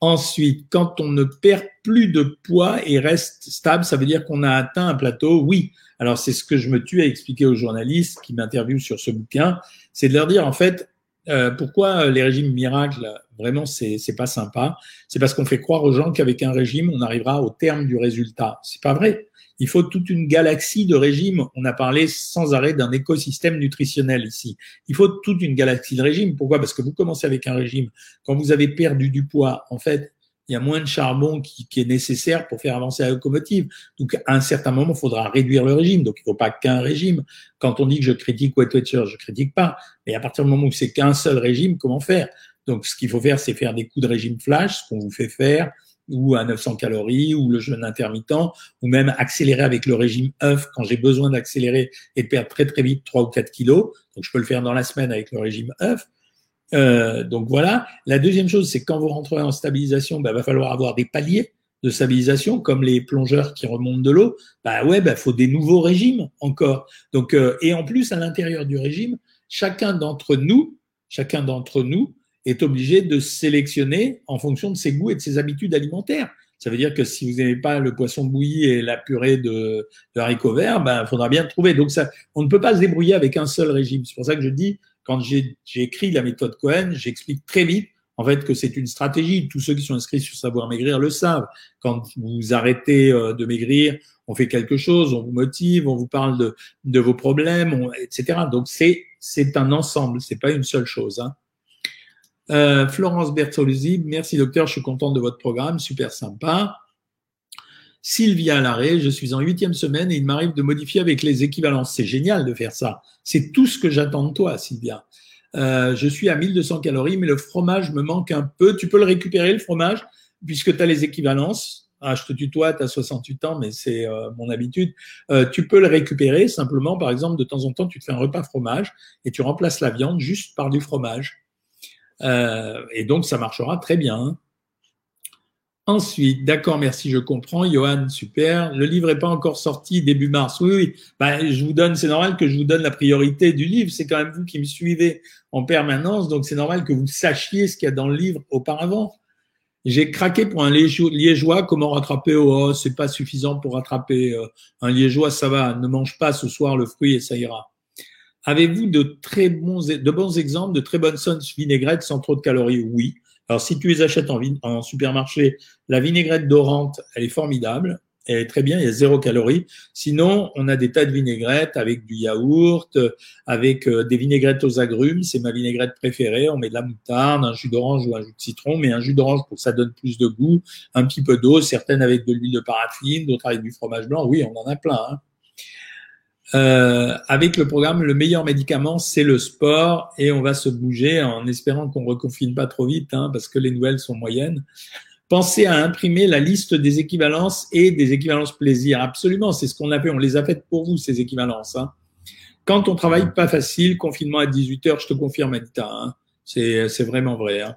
Ensuite, quand on ne perd plus de poids et reste stable, ça veut dire qu'on a atteint un plateau. Oui. Alors, c'est ce que je me tue à expliquer aux journalistes qui m'interviewent sur ce bouquin. C'est de leur dire, en fait, euh, pourquoi les régimes miracles, vraiment, c'est pas sympa? C'est parce qu'on fait croire aux gens qu'avec un régime, on arrivera au terme du résultat. C'est pas vrai. Il faut toute une galaxie de régimes. On a parlé sans arrêt d'un écosystème nutritionnel ici. Il faut toute une galaxie de régimes. Pourquoi? Parce que vous commencez avec un régime. Quand vous avez perdu du poids, en fait, il y a moins de charbon qui, est nécessaire pour faire avancer la locomotive. Donc, à un certain moment, il faudra réduire le régime. Donc, il ne faut pas qu'un régime. Quand on dit que je critique Weight Watchers, je critique pas. Mais à partir du moment où c'est qu'un seul régime, comment faire? Donc, ce qu'il faut faire, c'est faire des coups de régime flash, ce qu'on vous fait faire, ou à 900 calories, ou le jeûne intermittent, ou même accélérer avec le régime œuf quand j'ai besoin d'accélérer et de perdre très très vite 3 ou 4 kilos. Donc je peux le faire dans la semaine avec le régime œuf. Euh, donc voilà. La deuxième chose, c'est quand vous rentrez en stabilisation, bah, va falloir avoir des paliers de stabilisation, comme les plongeurs qui remontent de l'eau. Bah ouais, bah faut des nouveaux régimes encore. Donc euh, et en plus à l'intérieur du régime, chacun d'entre nous, chacun d'entre nous est obligé de sélectionner en fonction de ses goûts et de ses habitudes alimentaires. Ça veut dire que si vous n'aimez pas le poisson bouilli et la purée de, de haricots verts, ben, faudra bien trouver. Donc, ça, on ne peut pas se débrouiller avec un seul régime. C'est pour ça que je dis, quand j'ai écrit la méthode Cohen, j'explique très vite, en fait, que c'est une stratégie. Tous ceux qui sont inscrits sur Savoir Maigrir le savent. Quand vous arrêtez euh, de maigrir, on fait quelque chose, on vous motive, on vous parle de, vos problèmes, etc. Donc, c'est, c'est un ensemble, c'est pas une seule chose. Hein. Euh, Florence Bertoluzzi, merci docteur, je suis contente de votre programme, super sympa. Sylvia Larré, je suis en huitième semaine et il m'arrive de modifier avec les équivalences. C'est génial de faire ça. C'est tout ce que j'attends de toi, Sylvia. Euh, je suis à 1200 calories, mais le fromage me manque un peu. Tu peux le récupérer, le fromage, puisque tu as les équivalences. Ah, je te tutoie, tu as 68 ans, mais c'est euh, mon habitude. Euh, tu peux le récupérer simplement, par exemple, de temps en temps, tu te fais un repas fromage et tu remplaces la viande juste par du fromage. et donc, ça marchera très bien. Ensuite, d'accord, merci, je comprends. Johan, super. Le livre n'est pas encore sorti début mars. Oui, oui. Ben, je vous donne, c'est normal que je vous donne la priorité du livre. C'est quand même vous qui me suivez en permanence, donc c'est normal que vous sachiez ce qu'il y a dans le livre auparavant. J'ai craqué pour un liégeois. Comment rattraper? Oh, c'est pas suffisant pour rattraper euh, un liégeois. Ça va. Ne mange pas ce soir le fruit et ça ira. Avez-vous de très bons, de bons exemples de très bonnes sauces vinaigrettes sans trop de calories? Oui. Alors, si tu les achètes en, supermarché, la vinaigrette dorante, elle est formidable. Elle est très bien, il y a zéro calorie. Sinon, on a des tas de vinaigrettes avec du yaourt, avec euh, des vinaigrettes aux agrumes. C'est ma vinaigrette préférée. On met de la moutarde, un jus d'orange ou un jus de citron, mais un jus d'orange pour que ça donne plus de goût, un petit peu d'eau, certaines avec de l'huile de paraffine, d'autres avec du fromage blanc. Oui, on en a plein. Hein. Euh, avec le programme, le meilleur médicament, c'est le sport et on va se bouger en espérant qu'on reconfine pas trop vite, hein, parce que les nouvelles sont moyennes. Pensez à imprimer la liste des équivalences et des équivalences plaisir. Absolument, c'est ce qu'on a fait. On les a faites pour vous, ces équivalences. Hein. Quand on travaille pas facile, confinement à 18 heures, je te confirme, Anita. Hein. C'est vraiment vrai. Hein.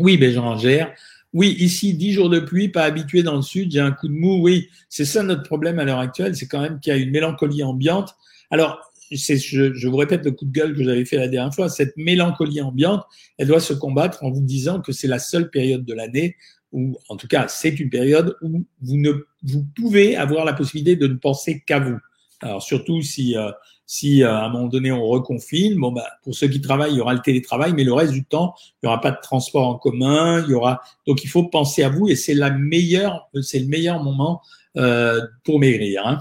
Oui, Bérangère. Oui, ici, 10 jours de pluie, pas habitué dans le sud, j'ai un coup de mou. Oui, c'est ça notre problème à l'heure actuelle, c'est quand même qu'il y a une mélancolie ambiante. Alors, je, vous répète le coup de gueule que j'avais fait la dernière fois, cette mélancolie ambiante, elle doit se combattre en vous disant que c'est la seule période de l'année où, en tout cas, c'est une période où vous ne, vous pouvez avoir la possibilité de ne penser qu'à vous. Alors surtout si euh, si euh, à un moment donné on reconfine, bon bah pour ceux qui travaillent, il y aura le télétravail, mais le reste du temps, il y aura pas de transport en commun, il y aura donc il faut penser à vous et c'est la meilleure, c'est le meilleur moment euh, pour maigrir. Hein.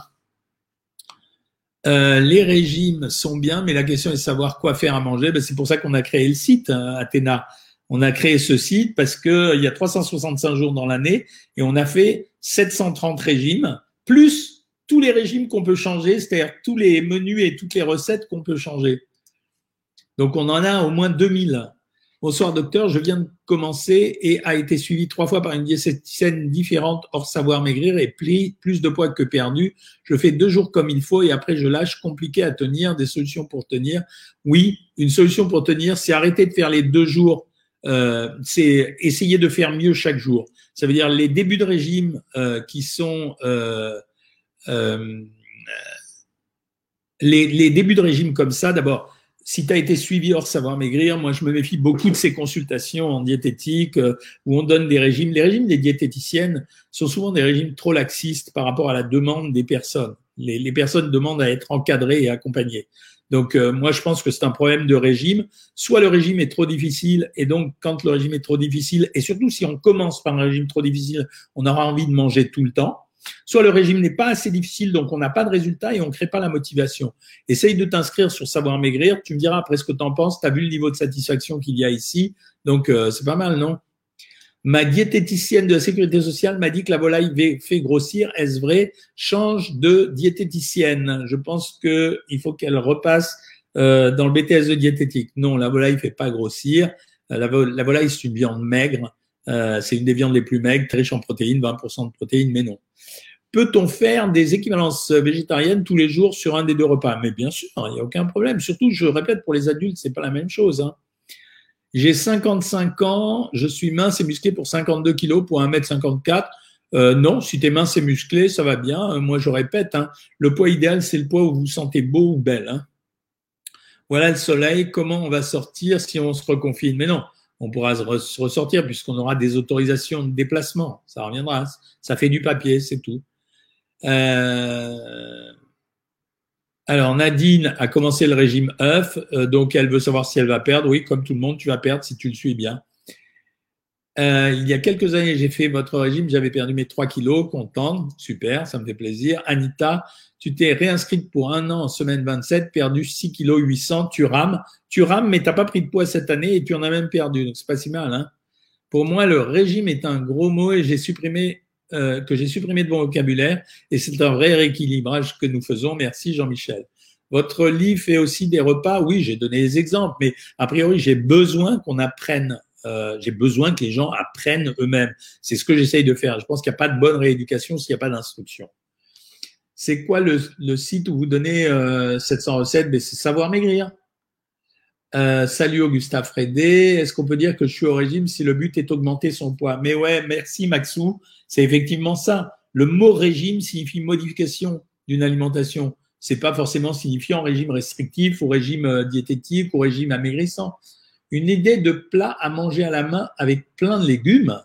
Euh, les régimes sont bien, mais la question est de savoir quoi faire à manger. Ben, c'est pour ça qu'on a créé le site hein, Athéna. On a créé ce site parce que il y a 365 jours dans l'année et on a fait 730 régimes plus tous les régimes qu'on peut changer, c'est-à-dire tous les menus et toutes les recettes qu'on peut changer. Donc on en a au moins 2000. Bonsoir docteur, je viens de commencer et a été suivi trois fois par une diététicienne différente hors savoir maigrir et plus de poids que perdu. Je fais deux jours comme il faut et après je lâche, compliqué à tenir, des solutions pour tenir. Oui, une solution pour tenir, c'est arrêter de faire les deux jours, euh, c'est essayer de faire mieux chaque jour. Ça veut dire les débuts de régime euh, qui sont... Euh, euh, les, les, débuts de régime comme ça, d'abord, si tu as été suivi hors savoir maigrir, moi je me méfie beaucoup de ces consultations en diététique euh, où on donne des régimes. Les régimes des diététiciennes sont souvent des régimes trop laxistes par rapport à la demande des personnes. Les, les personnes demandent à être encadrées et accompagnées. Donc euh, moi je pense que c'est un problème de régime. Soit le régime est trop difficile et donc quand le régime est trop difficile et surtout si on commence par un régime trop difficile, on aura envie de manger tout le temps. Soit le régime n'est pas assez difficile, donc on n'a pas de résultat et on ne crée pas la motivation. Essaye de t'inscrire sur Savoir Maigrir, tu me diras après ce que tu en penses, tu as vu le niveau de satisfaction qu'il y a ici, donc euh, c'est pas mal, non? Ma diététicienne de la sécurité sociale m'a dit que la volaille fait grossir. Est-ce vrai? Change de diététicienne. Je pense qu'il faut qu'elle repasse euh, dans le BTS de diététique. Non, la volaille fait pas grossir. Euh, la, la volaille, c'est une viande maigre. Euh, c'est une des viandes les plus maigres, très riche en protéines, 20% de protéines, mais non. Peut-on faire des équivalences végétariennes tous les jours sur un des deux repas? Mais bien sûr, il n'y a aucun problème. Surtout, je répète, pour les adultes, c'est pas la même chose. Hein. J'ai 55 ans, je suis mince et musclé pour 52 kilos pour 1m54. Euh, non, si tu es mince et musclé, ça va bien. Euh, moi, je répète, hein, le poids idéal, c'est le poids où vous vous sentez beau ou belle. Hein. Voilà le soleil, comment on va sortir si on se reconfine? Mais non, on pourra se ressortir puisqu'on aura des autorisations de déplacement. Ça reviendra. Ça fait du papier, c'est tout. Euh, alors, Nadine a commencé le régime œuf, euh, donc elle veut savoir si elle va perdre. Oui, comme tout le monde, tu vas perdre si tu le suis bien. Euh, il y a quelques années, j'ai fait votre régime, j'avais perdu mes 3 kilos, contente, super, ça me fait plaisir. Anita, tu t'es réinscrite pour un an en semaine 27, perdu 6 kilos 800, tu rames, tu rames, mais t'as pas pris de poids cette année et tu en as même perdu, donc c'est pas si mal. Hein pour moi, le régime est un gros mot et j'ai supprimé euh, que j'ai supprimé de mon vocabulaire et c'est un vrai rééquilibrage que nous faisons. Merci Jean-Michel. Votre livre fait aussi des repas. Oui, j'ai donné des exemples, mais a priori, j'ai besoin qu'on apprenne euh, j'ai besoin que les gens apprennent eux-mêmes. C'est ce que j'essaye de faire. Je pense qu'il n'y a pas de bonne rééducation s'il n'y a pas d'instruction. C'est quoi le, site où vous donnez euh, 700 recettes ben, C'est Savoir Maigrir. Euh, salut Augusta Frédé. Est-ce qu'on peut dire que je suis au régime si le but est d'augmenter son poids? Mais ouais, merci Maxou. C'est effectivement ça. Le mot régime signifie modification d'une alimentation. C'est pas forcément signifiant régime restrictif ou régime euh, diététique ou régime amaigrissant une idée de plat à manger à la main avec plein de légumes.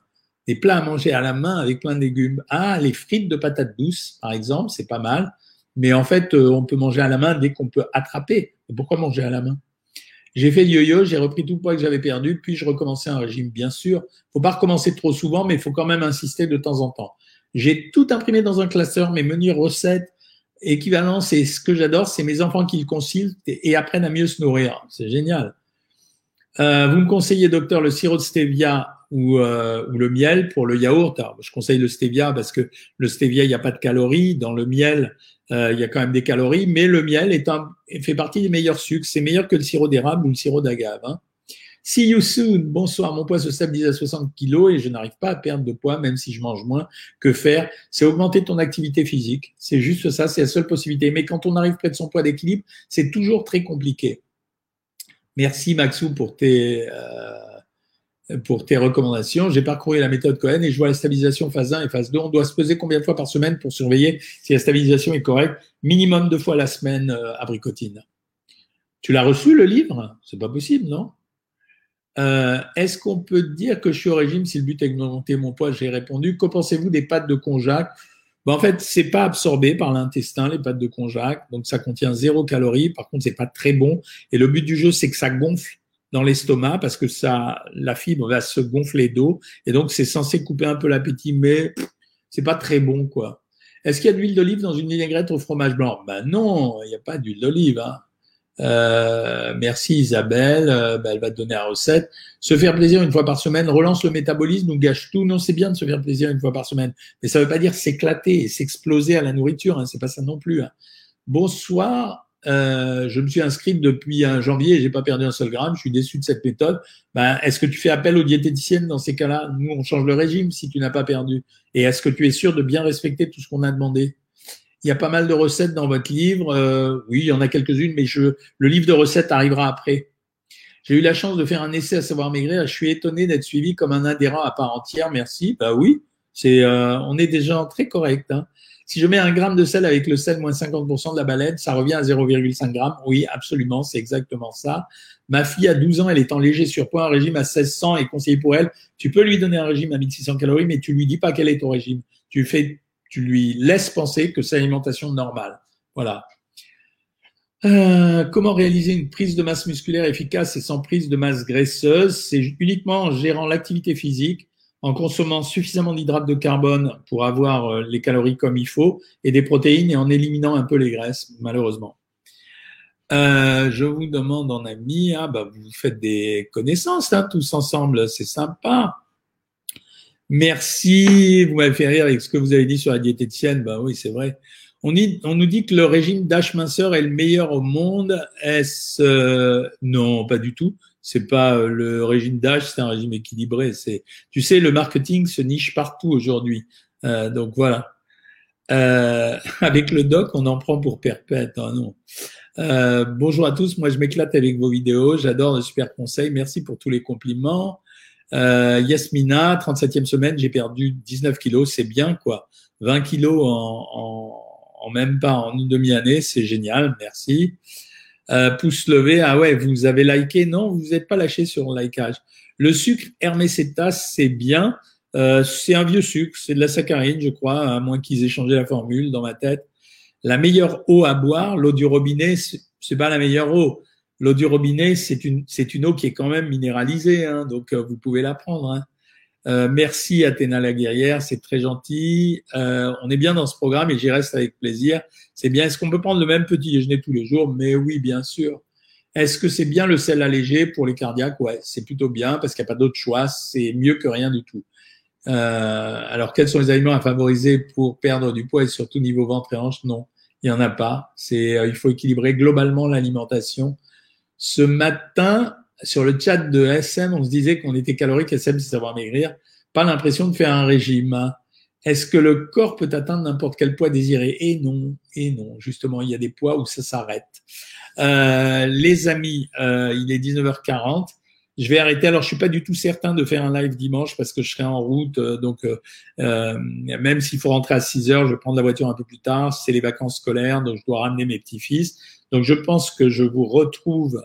Des plats à manger à la main avec plein de légumes. Ah, les frites de patates douces, par exemple, c'est pas mal. Mais en fait, euh, on peut manger à la main dès qu'on peut attraper. pourquoi manger à la main? J'ai fait le yo-yo, j'ai repris tout le poids que j'avais perdu, puis je recommençais un régime, bien sûr. faut pas recommencer trop souvent, mais il faut quand même insister de temps en temps. J'ai tout imprimé dans un classeur, mes menus recettes, équivalents, et ce que j'adore, c'est mes enfants qui le consultent et apprennent à mieux se nourrir. C'est génial. Euh, vous me conseillez, docteur, le sirop de stevia ou, euh, ou le miel pour le yaourt. je conseille le stevia parce que le stevia, il n'y a pas de calories. Dans le miel, euh, il y a quand même des calories, mais le miel est un, fait partie des meilleurs sucres. C'est meilleur que le sirop d'érable ou le sirop d'agave. Hein. See you soon. Bonsoir. Mon poids se stabilise à 60 kilos et je n'arrive pas à perdre de poids, même si je mange moins. Que faire? C'est augmenter ton activité physique. C'est juste ça. C'est la seule possibilité. Mais quand on arrive près de son poids d'équilibre, c'est toujours très compliqué. Merci Maxou pour tes, euh, pour tes recommandations. J'ai parcouru la méthode Cohen et je vois la stabilisation phase 1 et phase 2. On doit se peser combien de fois par semaine pour surveiller si la stabilisation est correcte? Minimum deux fois la semaine euh, à Bricotine. Tu l'as reçu le livre? C'est pas possible, non? Euh, Est-ce qu'on peut dire que je suis au régime si le but est d'augmenter mon poids? J'ai répondu. Que pensez-vous des pâtes de konjac ben, en fait, c'est pas absorbé par l'intestin, les pâtes de konjac, donc ça contient zéro calorie. Par contre, c'est pas très bon. Et le but du jeu, c'est que ça gonfle dans l'estomac parce que ça, la fibre va se gonfler d'eau et donc c'est censé couper un peu l'appétit, mais c'est pas très bon, quoi. Est-ce qu'il y a de l'huile d'olive dans une vinaigrette au fromage blanc? Ben non, il n'y a pas d'huile d'olive. Hein. Euh, merci Isabelle, euh, bah, elle va te donner la recette. Se faire plaisir une fois par semaine relance le métabolisme ou gâche tout. Non, c'est bien de se faire plaisir une fois par semaine, mais ça ne veut pas dire s'éclater et s'exploser à la nourriture. Hein, c'est pas ça non plus. Hein. Bonsoir. Euh, je me suis inscrite depuis un janvier et j'ai pas perdu un seul gramme. Je suis déçu de cette méthode. Ben, est-ce que tu fais appel aux diététiciennes dans ces cas-là? Nous, on change le régime si tu n'as pas perdu. Et est-ce que tu es sûr de bien respecter tout ce qu'on a demandé? Il y a pas mal de recettes dans votre livre. Euh, oui, il y en a quelques-unes, mais le livre de recettes arrivera après. J'ai eu la chance de faire un essai à savoir maigrir. Je suis étonné d'être suivi comme un adhérent à part entière. Merci. Bah oui, c'est, euh, on est déjà très correct. Hein. Si je mets un gramme de sel avec le sel moins 50% de la baleine, ça revient à 0,5 g. Oui, absolument, c'est exactement ça. Ma fille a 12 ans, elle est en léger surpoids, un régime à 1600 est conseillé pour elle. Tu peux lui donner un régime à 1600 calories, mais tu lui dis pas quel est ton régime. Tu fais tu lui laisses penser que c'est l'alimentation normale. Voilà. Euh, comment réaliser une prise de masse musculaire efficace et sans prise de masse graisseuse? C'est uniquement en gérant l'activité physique, en consommant suffisamment d'hydrates de carbone pour avoir euh, les calories comme il faut et des protéines et en éliminant un peu les graisses, malheureusement. Euh, je vous demande en ami, ah bah vous faites des connaissances tous ensemble, c'est sympa. Merci, vous m'avez fait rire avec ce que vous avez dit sur la diététicienne. Ben oui, c'est vrai. On, on, nous dit que le régime d'âge minceur est le meilleur au monde. Est-ce euh, non, pas du tout. C'est pas euh, le régime d'âge, c'est un régime équilibré. C'est, tu sais, le marketing se niche partout aujourd'hui. Euh, donc voilà. Euh, avec le doc, on en prend pour perpète. Hein, non. Euh, bonjour à tous. Moi, je m'éclate avec vos vidéos. J'adore le super conseils. Merci pour tous les compliments. Euh, Yasmina, 37e semaine, j'ai perdu 19 kilos, c'est bien quoi. 20 kilos en, en, en même pas en une demi-année, c'est génial, merci. Euh, pouce levé, ah ouais, vous avez liké, non, vous n'êtes pas lâché sur le likeage. Le sucre Hermécétase, c'est bien, euh, c'est un vieux sucre, c'est de la saccharine, je crois, à moins qu'ils aient changé la formule dans ma tête. La meilleure eau à boire, l'eau du robinet, c'est pas la meilleure eau. L'eau du robinet, c'est une, c'est une eau qui est quand même minéralisée, hein, donc euh, vous pouvez la prendre. Hein. Euh, merci Athéna la guerrière, c'est très gentil. Euh, on est bien dans ce programme et j'y reste avec plaisir. C'est bien. Est-ce qu'on peut prendre le même petit déjeuner tous les jours? Mais oui, bien sûr. Est-ce que c'est bien le sel allégé pour les cardiaques? Ouais, c'est plutôt bien parce qu'il n'y a pas d'autre choix. C'est mieux que rien du tout. Euh, alors, quels sont les aliments à favoriser pour perdre du poids et surtout niveau ventre et hanche Non, il n'y en a pas. C'est, euh, il faut équilibrer globalement l'alimentation. Ce matin, sur le chat de SM, on se disait qu'on était calorique. SM, c'est savoir maigrir. Pas l'impression de faire un régime. Est-ce que le corps peut atteindre n'importe quel poids désiré? Et non, et non. Justement, il y a des poids où ça s'arrête. Euh, les amis, euh, il est 19h40. Je vais arrêter. Alors, je suis pas du tout certain de faire un live dimanche parce que je serai en route. Euh, donc, euh, même s'il faut rentrer à 6 heures, je vais prendre la voiture un peu plus tard. C'est les vacances scolaires, donc je dois ramener mes petits-fils. Donc, je pense que je vous retrouve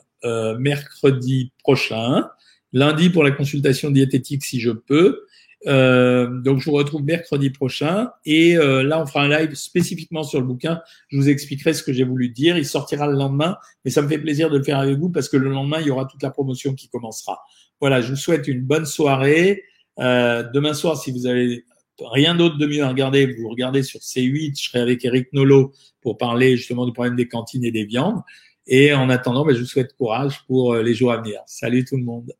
mercredi prochain, lundi pour la consultation diététique si je peux. Euh, donc, je vous retrouve mercredi prochain. Et euh, là, on fera un live spécifiquement sur le bouquin. Je vous expliquerai ce que j'ai voulu dire. Il sortira le lendemain, mais ça me fait plaisir de le faire avec vous parce que le lendemain, il y aura toute la promotion qui commencera. Voilà, je vous souhaite une bonne soirée. Euh, demain soir, si vous avez rien d'autre de mieux à regarder, vous regardez sur C8. Je serai avec Eric Nolo pour parler justement du problème des cantines et des viandes. Et en attendant, ben, je vous souhaite courage pour euh, les jours à venir. Salut tout le monde.